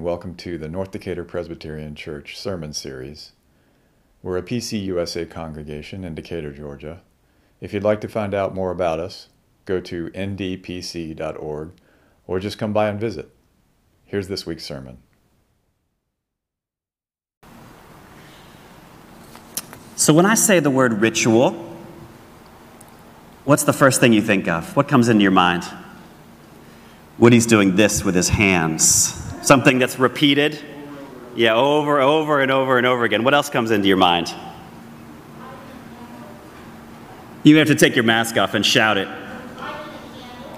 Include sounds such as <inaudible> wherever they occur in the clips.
and welcome to the North Decatur Presbyterian Church Sermon Series. We're a PCUSA congregation in Decatur, Georgia. If you'd like to find out more about us, go to ndpc.org or just come by and visit. Here's this week's sermon. So, when I say the word ritual, what's the first thing you think of? What comes into your mind? Woody's doing this with his hands. Something that's repeated. Yeah, over, over, and over and over again. What else comes into your mind? You have to take your mask off and shout it.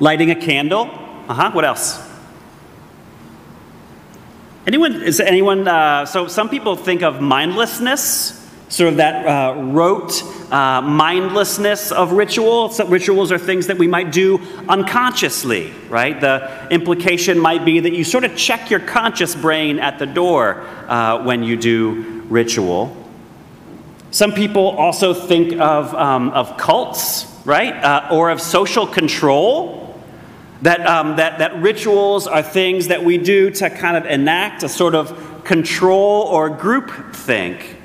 Lighting a candle. Uh huh. What else? Anyone? Is anyone? Uh, so some people think of mindlessness sort of that uh, rote uh, mindlessness of ritual. So rituals are things that we might do unconsciously, right? The implication might be that you sort of check your conscious brain at the door uh, when you do ritual. Some people also think of, um, of cults, right? Uh, or of social control. That, um, that, that rituals are things that we do to kind of enact a sort of control or group think.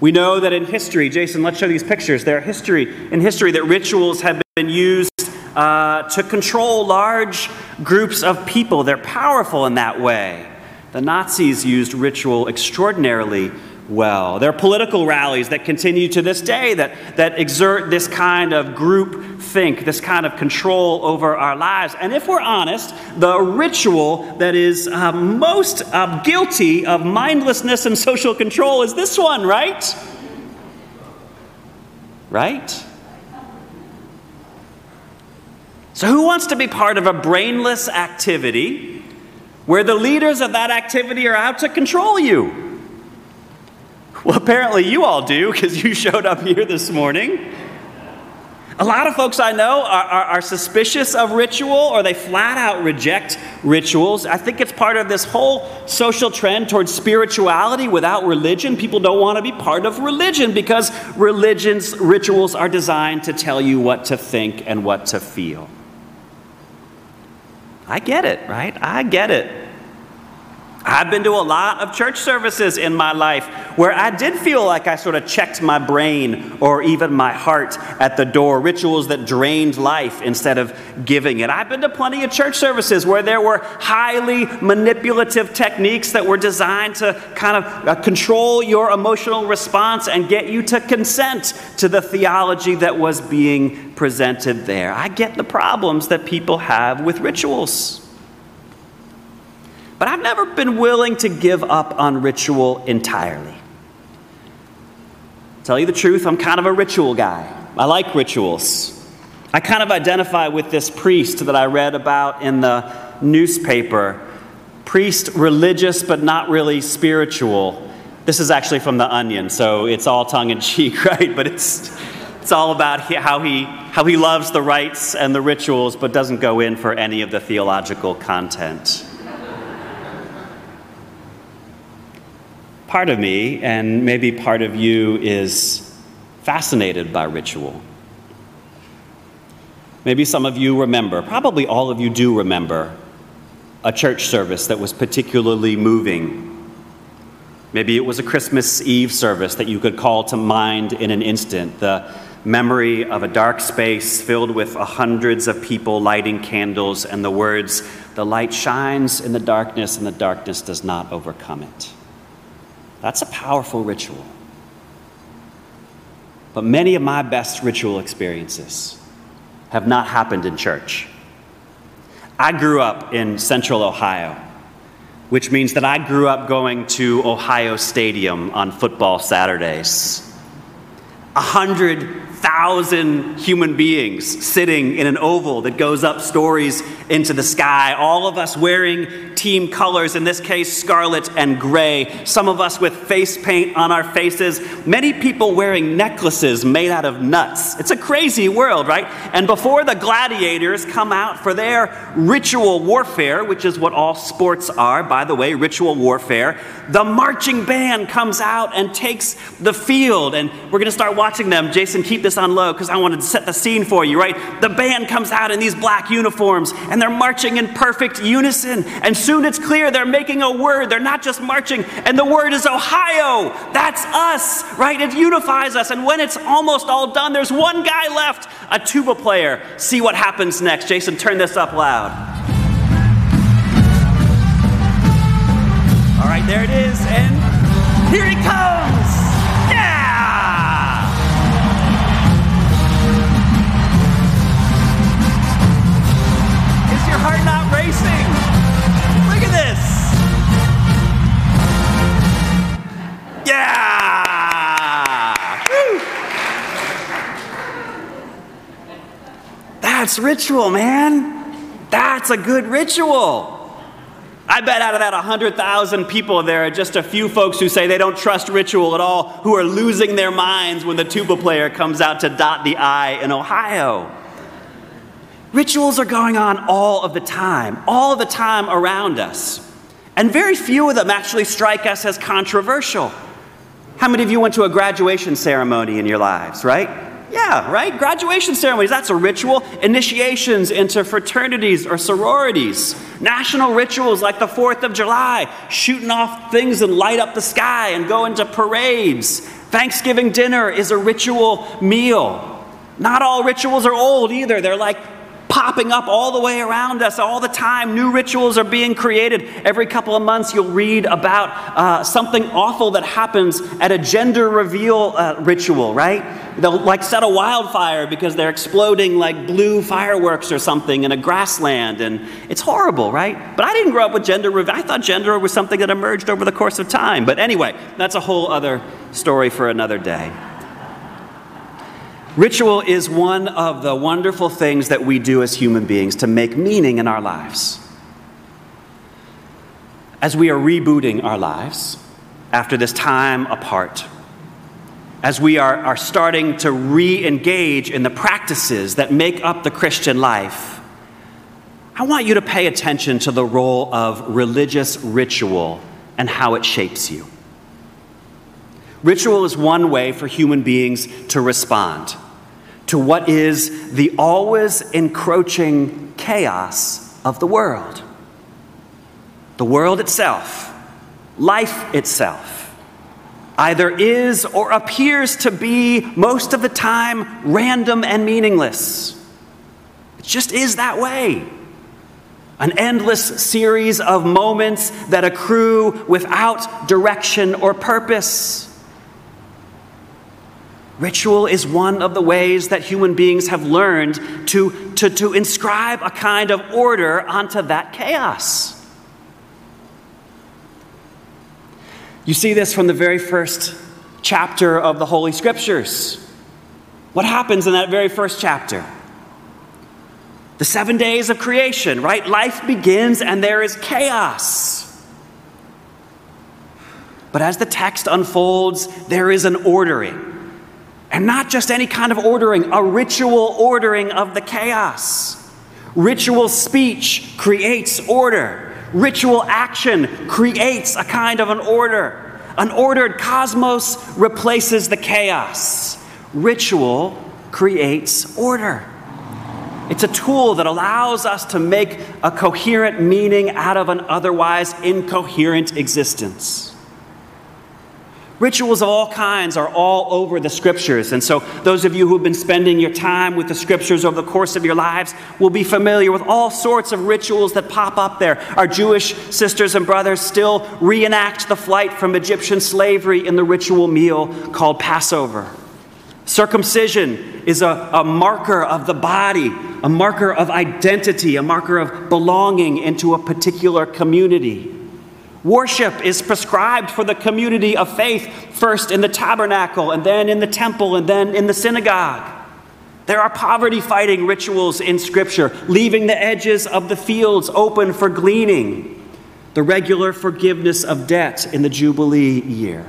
We know that in history, Jason, let's show these pictures. There are history in history that rituals have been used uh, to control large groups of people. They're powerful in that way. The Nazis used ritual extraordinarily well. There are political rallies that continue to this day that, that exert this kind of group think, this kind of control over our lives. And if we're honest, the ritual that is uh, most uh, guilty of mindlessness and social control is this one, right? Right? So, who wants to be part of a brainless activity where the leaders of that activity are out to control you? Well, apparently you all do because you showed up here this morning. A lot of folks I know are, are, are, suspicious of ritual or they flat out reject rituals. I think it's part of this whole social trend towards spirituality without religion. People don't want to be part of religion because religion's rituals are designed to tell you what to think and what to feel. I get it, right? I get it. I've been to a lot of church services in my life where I did feel like I sort of checked my brain or even my heart at the door, rituals that drained life instead of giving it. I've been to plenty of church services where there were highly manipulative techniques that were designed to kind of uh, control your emotional response and get you to consent to the theology that was being presented there. I get the problems that people have with rituals. But I've never been willing to give up on ritual entirely. Tell you the truth, I'm kind of a ritual guy. I like rituals. I kind of identify with this priest that I read about in the newspaper. Priest, religious, but not really spiritual. This is actually from The Onion, so it's all tongue in cheek, <laughs> right? But it's, it's all about how he, how he loves the rites and the rituals, but doesn't go in for any of the theological content. Part of me, and maybe part of you, is fascinated by ritual. Maybe some of you remember, probably all of you do remember, a church service that was particularly moving. Maybe it was a Christmas Eve service that you could call to mind in an instant. The memory of a dark space filled with hundreds of people lighting candles and the words, The light shines in the darkness, and the darkness does not overcome it. That's a powerful ritual. But many of my best ritual experiences have not happened in church. I grew up in central Ohio, which means that I grew up going to Ohio Stadium on football Saturdays. A hundred thousand human beings sitting in an oval that goes up stories into the sky, all of us wearing team colors, in this case, scarlet and gray, some of us with face paint on our faces, many people wearing necklaces made out of nuts. It's a crazy world, right? And before the gladiators come out for their ritual warfare, which is what all sports are, by the way, ritual warfare, the marching band comes out and takes the field. And we're going to start watching them. Jason, keep this on low because I wanted to set the scene for you, right? The band comes out in these black uniforms and they're marching in perfect unison. And soon it's clear they're making a word. They're not just marching, and the word is Ohio. That's us, right? It unifies us. And when it's almost all done, there's one guy left, a tuba player. See what happens next. Jason, turn this up loud. All right, there it is, and here he comes. That's ritual, man. That's a good ritual. I bet out of that 100,000 people, there are just a few folks who say they don't trust ritual at all, who are losing their minds when the tuba player comes out to dot the I in Ohio. Rituals are going on all of the time, all the time around us. And very few of them actually strike us as controversial. How many of you went to a graduation ceremony in your lives, right? Yeah, right? Graduation ceremonies, that's a ritual. Initiations into fraternities or sororities. National rituals like the 4th of July, shooting off things and light up the sky and go into parades. Thanksgiving dinner is a ritual meal. Not all rituals are old either. They're like popping up all the way around us all the time. New rituals are being created. Every couple of months, you'll read about uh, something awful that happens at a gender reveal uh, ritual, right? They'll like set a wildfire because they're exploding like blue fireworks or something in a grassland, and it's horrible, right? But I didn't grow up with gender reveal. I thought gender was something that emerged over the course of time. But anyway, that's a whole other story for another day. Ritual is one of the wonderful things that we do as human beings to make meaning in our lives. As we are rebooting our lives after this time apart, as we are, are starting to re engage in the practices that make up the Christian life, I want you to pay attention to the role of religious ritual and how it shapes you. Ritual is one way for human beings to respond to what is the always encroaching chaos of the world. The world itself, life itself, either is or appears to be most of the time random and meaningless. It just is that way. An endless series of moments that accrue without direction or purpose. Ritual is one of the ways that human beings have learned to, to, to inscribe a kind of order onto that chaos. You see this from the very first chapter of the Holy Scriptures. What happens in that very first chapter? The seven days of creation, right? Life begins and there is chaos. But as the text unfolds, there is an ordering. And not just any kind of ordering, a ritual ordering of the chaos. Ritual speech creates order. Ritual action creates a kind of an order. An ordered cosmos replaces the chaos. Ritual creates order. It's a tool that allows us to make a coherent meaning out of an otherwise incoherent existence. Rituals of all kinds are all over the scriptures. And so, those of you who've been spending your time with the scriptures over the course of your lives will be familiar with all sorts of rituals that pop up there. Our Jewish sisters and brothers still reenact the flight from Egyptian slavery in the ritual meal called Passover. Circumcision is a, a marker of the body, a marker of identity, a marker of belonging into a particular community. Worship is prescribed for the community of faith, first in the tabernacle, and then in the temple, and then in the synagogue. There are poverty fighting rituals in Scripture, leaving the edges of the fields open for gleaning, the regular forgiveness of debt in the Jubilee year.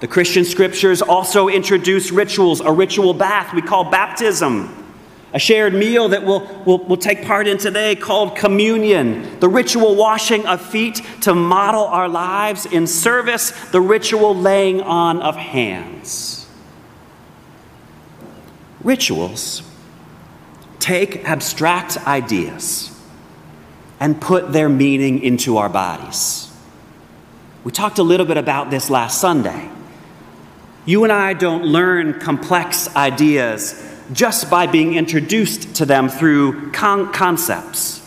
The Christian Scriptures also introduce rituals, a ritual bath we call baptism a shared meal that we'll, we'll, we'll, take part in today called communion, the ritual washing of feet to model our lives in service, the ritual laying on of hands. Rituals take abstract ideas and put their meaning into our bodies. We talked a little bit about this last Sunday. You and I don't learn complex ideas just by being introduced to them through con- concepts.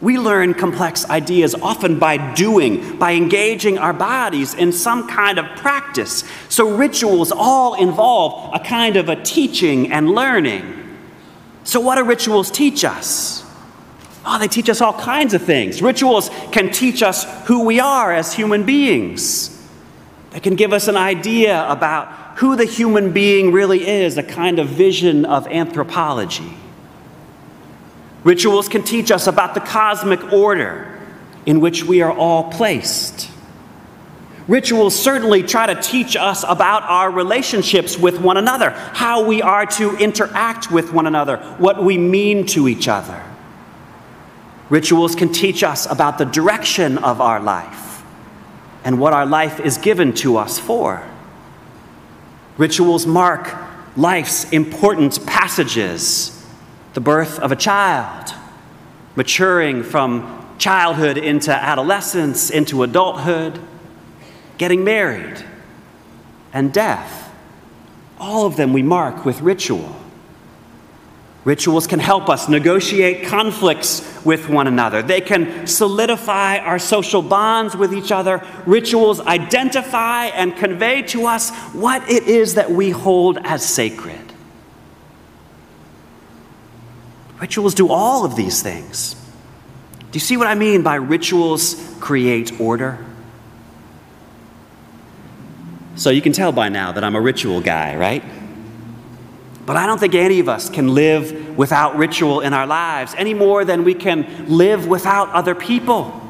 We learn complex ideas often by doing, by engaging our bodies in some kind of practice. So, rituals all involve a kind of a teaching and learning. So, what do rituals teach us? Oh, they teach us all kinds of things. Rituals can teach us who we are as human beings. They can give us an idea about who the human being really is, a kind of vision of anthropology. Rituals can teach us about the cosmic order in which we are all placed. Rituals certainly try to teach us about our relationships with one another, how we are to interact with one another, what we mean to each other. Rituals can teach us about the direction of our life and what our life is given to us for. Rituals mark life's important passages the birth of a child, maturing from childhood into adolescence, into adulthood, getting married, and death. All of them we mark with ritual. Rituals can help us negotiate conflicts with one another. They can solidify our social bonds with each other. Rituals identify and convey to us what it is that we hold as sacred. Rituals do all of these things. Do you see what I mean by rituals create order? So you can tell by now that I'm a ritual guy, right? But I don't think any of us can live without ritual in our lives any more than we can live without other people.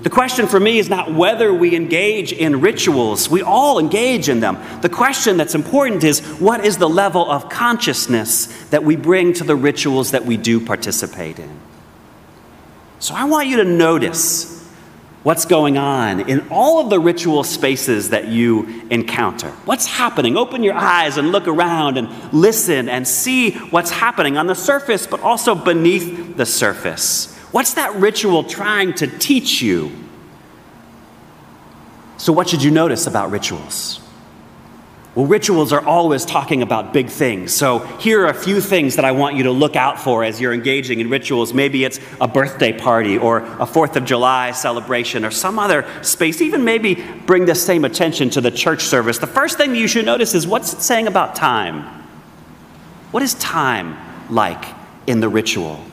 The question for me is not whether we engage in rituals, we all engage in them. The question that's important is what is the level of consciousness that we bring to the rituals that we do participate in? So I want you to notice what's going on in all of the ritual spaces that you encounter. What's happening? Open your eyes and look around and listen and see what's happening on the surface, but also beneath the surface. What's that ritual trying to teach you? So, what should you notice about rituals? Well, rituals are always talking about big things. So, here are a few things that I want you to look out for as you're engaging in rituals. Maybe it's a birthday party or a Fourth of July celebration or some other space. Even maybe bring the same attention to the church service. The first thing you should notice is what's it saying about time? What is time like in the ritual?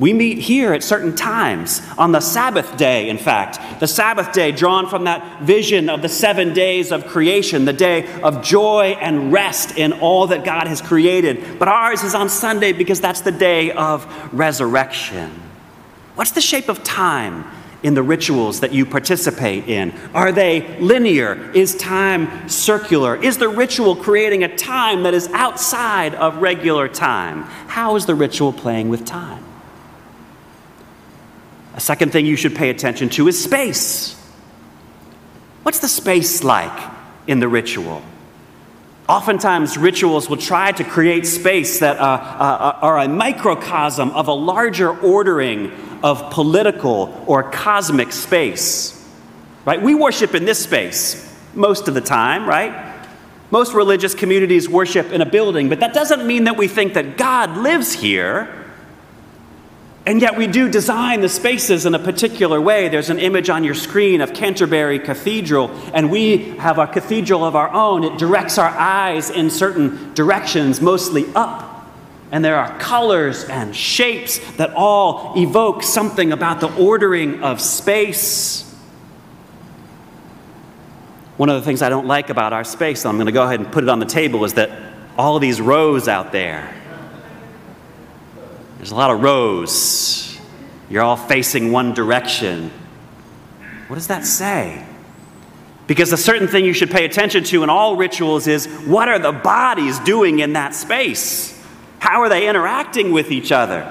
We meet here at certain times, on the Sabbath day, in fact. The Sabbath day, drawn from that vision of the seven days of creation, the day of joy and rest in all that God has created. But ours is on Sunday because that's the day of resurrection. What's the shape of time in the rituals that you participate in? Are they linear? Is time circular? Is the ritual creating a time that is outside of regular time? How is the ritual playing with time? A second thing you should pay attention to is space. What's the space like in the ritual? Oftentimes, rituals will try to create space that uh, uh, are a microcosm of a larger ordering of political or cosmic space. Right? We worship in this space most of the time, right? Most religious communities worship in a building, but that doesn't mean that we think that God lives here. And yet, we do design the spaces in a particular way. There's an image on your screen of Canterbury Cathedral, and we have a cathedral of our own. It directs our eyes in certain directions, mostly up. And there are colors and shapes that all evoke something about the ordering of space. One of the things I don't like about our space, I'm going to go ahead and put it on the table, is that all these rows out there there's a lot of rows. You're all facing one direction. What does that say? Because a certain thing you should pay attention to in all rituals is what are the bodies doing in that space? How are they interacting with each other?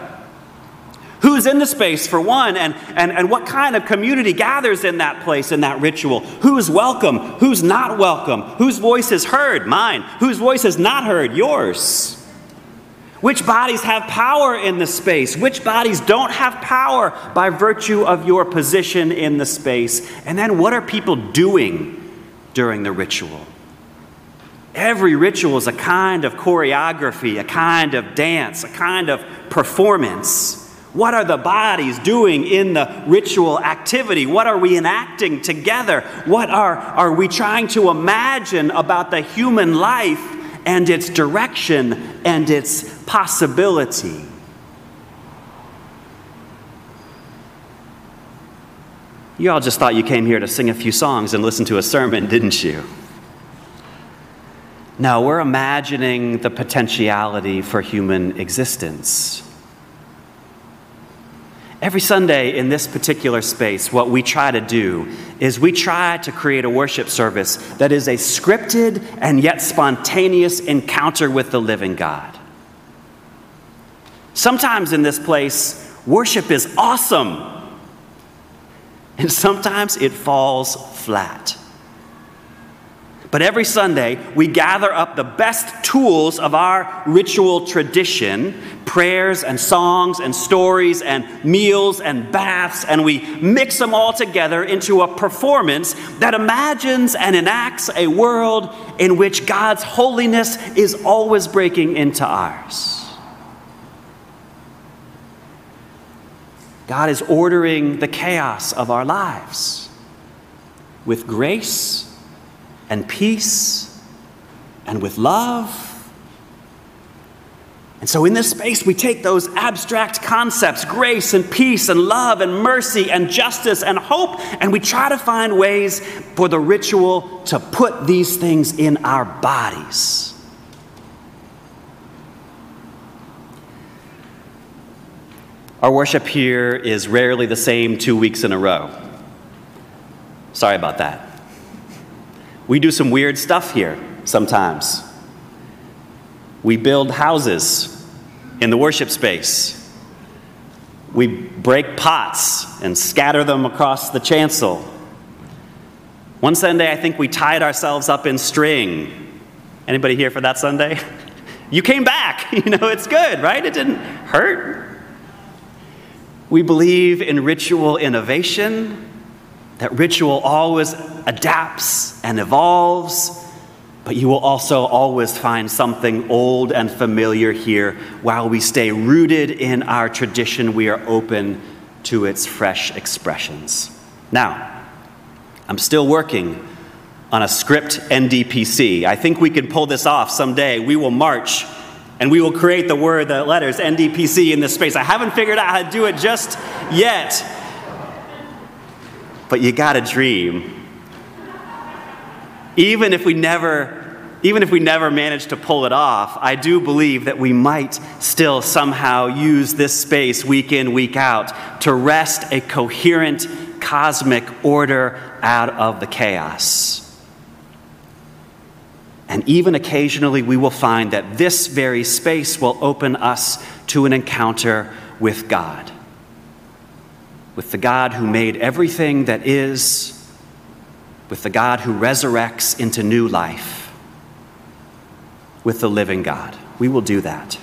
Who's in the space, for one, and, and, and what kind of community gathers in that place, in that ritual? Who's welcome? Who's not welcome? Whose voice is heard? Mine. Whose voice is not heard? Yours. Which bodies have power in the space? Which bodies don't have power by virtue of your position in the space? And then what are people doing during the ritual? Every ritual is a kind of choreography, a kind of dance, a kind of performance. What are the bodies doing in the ritual activity? What are we enacting together? What are, are we trying to imagine about the human life and its direction and its possibility? You all just thought you came here to sing a few songs and listen to a sermon, didn't you? No, we're imagining the potentiality for human existence. Every Sunday in this particular space, what we try to do is we try to create a worship service that is a scripted and yet spontaneous encounter with the living God. Sometimes in this place, worship is awesome, and sometimes it falls flat. But every Sunday, we gather up the best tools of our ritual tradition prayers and songs and stories and meals and baths, and we mix them all together into a performance that imagines and enacts a world in which God's holiness is always breaking into ours. God is ordering the chaos of our lives with grace and peace and with love. And so, in this space, we take those abstract concepts grace and peace and love and mercy and justice and hope and we try to find ways for the ritual to put these things in our bodies. Our worship here is rarely the same two weeks in a row. Sorry about that. We do some weird stuff here sometimes. We build houses in the worship space. We break pots and scatter them across the chancel. One Sunday, I think we tied ourselves up in string. Anybody here for that Sunday? <laughs> You came back. <laughs> You know, it's good, right? It didn't hurt. We believe in ritual innovation that ritual always adapts and evolves, but you will also always find something old and familiar here. While we stay rooted in our tradition, we are open to its fresh expressions. Now, I'm still working on a script NDPC. I think we can pull this off someday. We will march and we will create the word, the letters NDPC in this space. I haven't figured out how to do it just yet but you got to dream. Even if we never even if we never manage to pull it off, I do believe that we might still somehow use this space week in, week out to wrest a coherent cosmic order out of the chaos. And even occasionally, we will find that this very space will open us to an encounter with God with the God who made everything that is, with the God who resurrects into new life, with the living God. We will do that.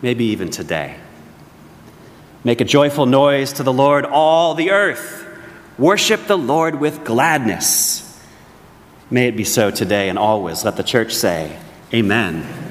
Maybe even today. Make a joyful noise to the Lord, all the earth. Worship the Lord with gladness. May it be so today and always. Let the church say, Amen.